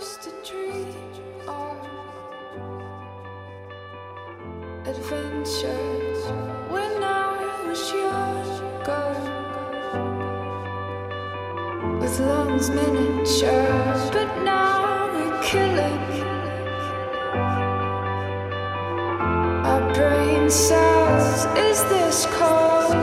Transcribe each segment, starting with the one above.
used to dream of adventures when I was younger. With lungs miniature, but now we're killing. Our brain cells, is this called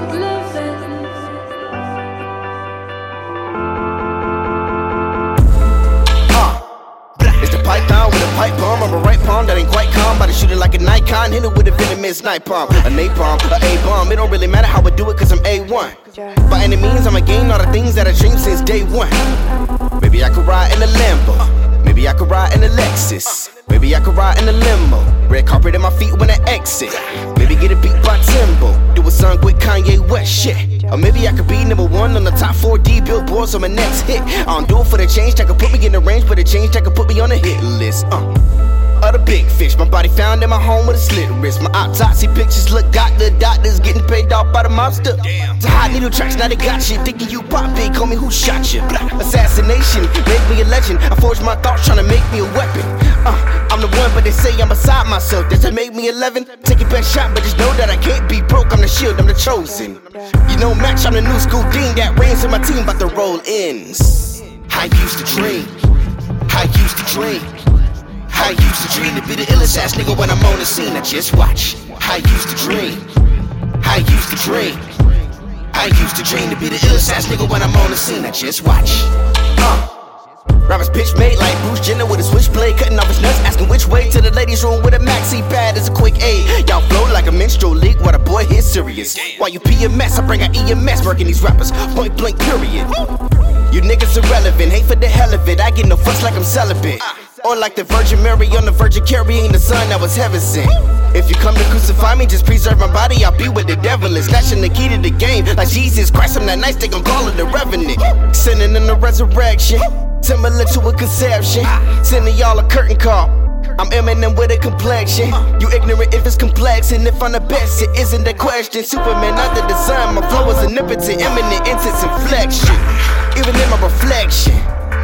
pipe bomb. I'm a right palm that ain't quite calm. To shoot it like a Nikon. Hit it with a venomous night bomb. A napalm, a A bomb. It don't really matter how I do it, cause I'm A1. By any means, I'ma gain all the things that I dreamed since day one. Maybe I could ride in a Lambo. Maybe I could ride in a Lexus. Maybe I could ride in a limo. Red carpet at my feet when I exit. Maybe get a beat by Timbo. Do a song with Kanye West shit. Or maybe I could be number one on the top 4D billboards on my next hit. I don't do it for the change that could put me in the range, but the change that could put me on the hit list. Uh of the big fish. My body found in my home with a slit wrist. My autopsy pictures look got the doctors getting paid off by the monster. It's a hot needle tracks, now they got you. Thinking you pop big, call me who shot you. Assassination, make me a legend. I forged my thoughts trying to make me a weapon. Uh, I'm the one, but they say I'm beside myself. Does that make me 11? Take your best shot, but just know that I can't be broke. I'm the shield, I'm the chosen. You know, match, I'm the new school dean that reigns in my team, about to roll ins. I used to dream. I used to dream. I used to dream to be the illest ass nigga when I'm on the scene. I just watch. I used to dream. I used to dream. I used to dream to be the illest ass nigga when I'm on the scene. I just watch. Uh. Rappers pitch made like Bruce Jenner with a switchblade, cutting off his nuts, asking which way to the ladies' room with a maxi pad is a quick aid. Y'all flow like a minstrel leak while the boy hit serious. While you PMS, I bring out EMS, working these rappers point blank period. You niggas irrelevant, hate for the hell of it. I get no fucks like I'm celibate. Or like the Virgin Mary on the Virgin carrying the son that was heaven sent. If you come to crucify me, just preserve my body. I'll be with the devil and snatching the key to the game. Like Jesus Christ, I'm that nice, they gon' call it the revenant. Sending in the resurrection, similar to a conception. Sending y'all a curtain call. I'm Eminem with a complexion. You ignorant if it's complex, and if I'm the best, it isn't the question. Superman under the sun, my flow is omnipotent, imminent, intense inflection. Even in my reflection,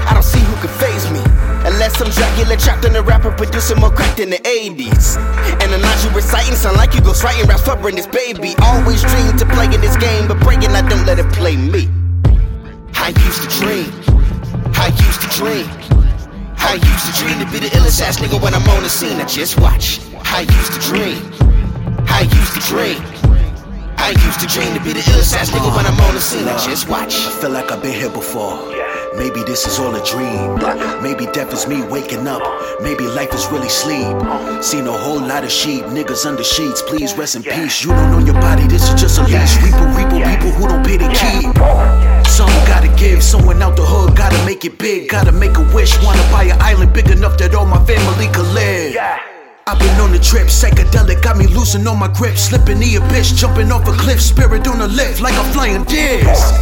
I don't see who can phase me. Unless I'm Dracula trapped in a rapper producing more crack than the 80s. And the lines you reciting sound like you go writing raps for this baby. Always dream to play in this game, but breaking I don't let it play me. I used to dream. I used to dream. I used to dream to be the illest ass nigga when I'm on the scene. I just watch. I used to dream. I used to dream. I used to dream to be the illest ass nigga when I'm on the scene. I just watch. I feel like I've been here before. Maybe this is all a dream. Maybe death is me waking up. Maybe life is really sleep. Seen a whole lot of sheep, niggas under sheets. Please rest in peace. You don't know your body, this is just a leash. Reaper, reaper, people who don't pay the keep. Some gotta give, someone out the hood gotta make it big. Gotta make a wish, wanna buy an island big enough that all my family could live. I've been on the trip, psychedelic, got me losing all my grip. Slipping the abyss, jumping off a cliff, spirit on a lift like a flying disc.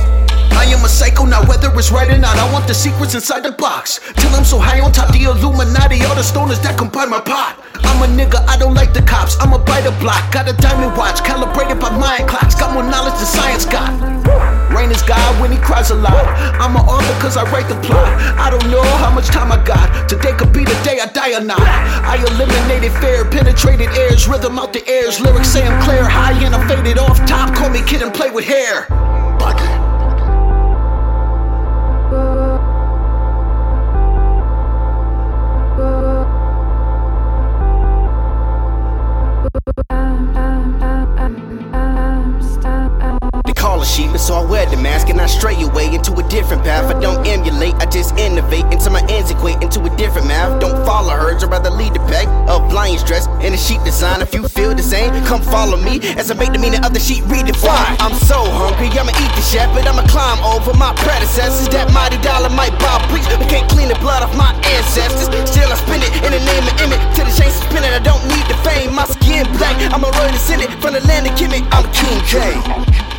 I am a psycho now, whether it's right or not. I want the secrets inside the box. Till I'm so high on top the Illuminati, all the stoners that combine my pot. I'm a nigga, I don't like the cops. I'm a biter block. Got a diamond watch, calibrated by mind clocks. Got more knowledge than science got. Rain is God when he cries a lot. I'm an author cause I write the plot. I don't know how much time I got. Today could be the day I die or not. I eliminated fear, penetrated airs, rhythm out the airs. Lyrics say I'm clear, high and I'm faded off top. Call me Kid 'n Play with hair. Buggy. So I wear the mask and I stray away into a different path. I don't emulate, I just innovate into my ends equate into a different math. Don't follow herds, I'd rather lead the pack of lions dressed in a sheep design. If you feel the same, come follow me as I make the meaning of the sheep redefine. I'm so hungry, I'ma eat the shepherd, I'ma climb over my predecessors. That mighty dollar might bob preach, but can't clean the blood off my ancestors. Still I spend it in the name of Emmett till the chains spinning. I don't need the fame, my skin black. I'ma a royal descendant from the land of Kemet. I'm King K.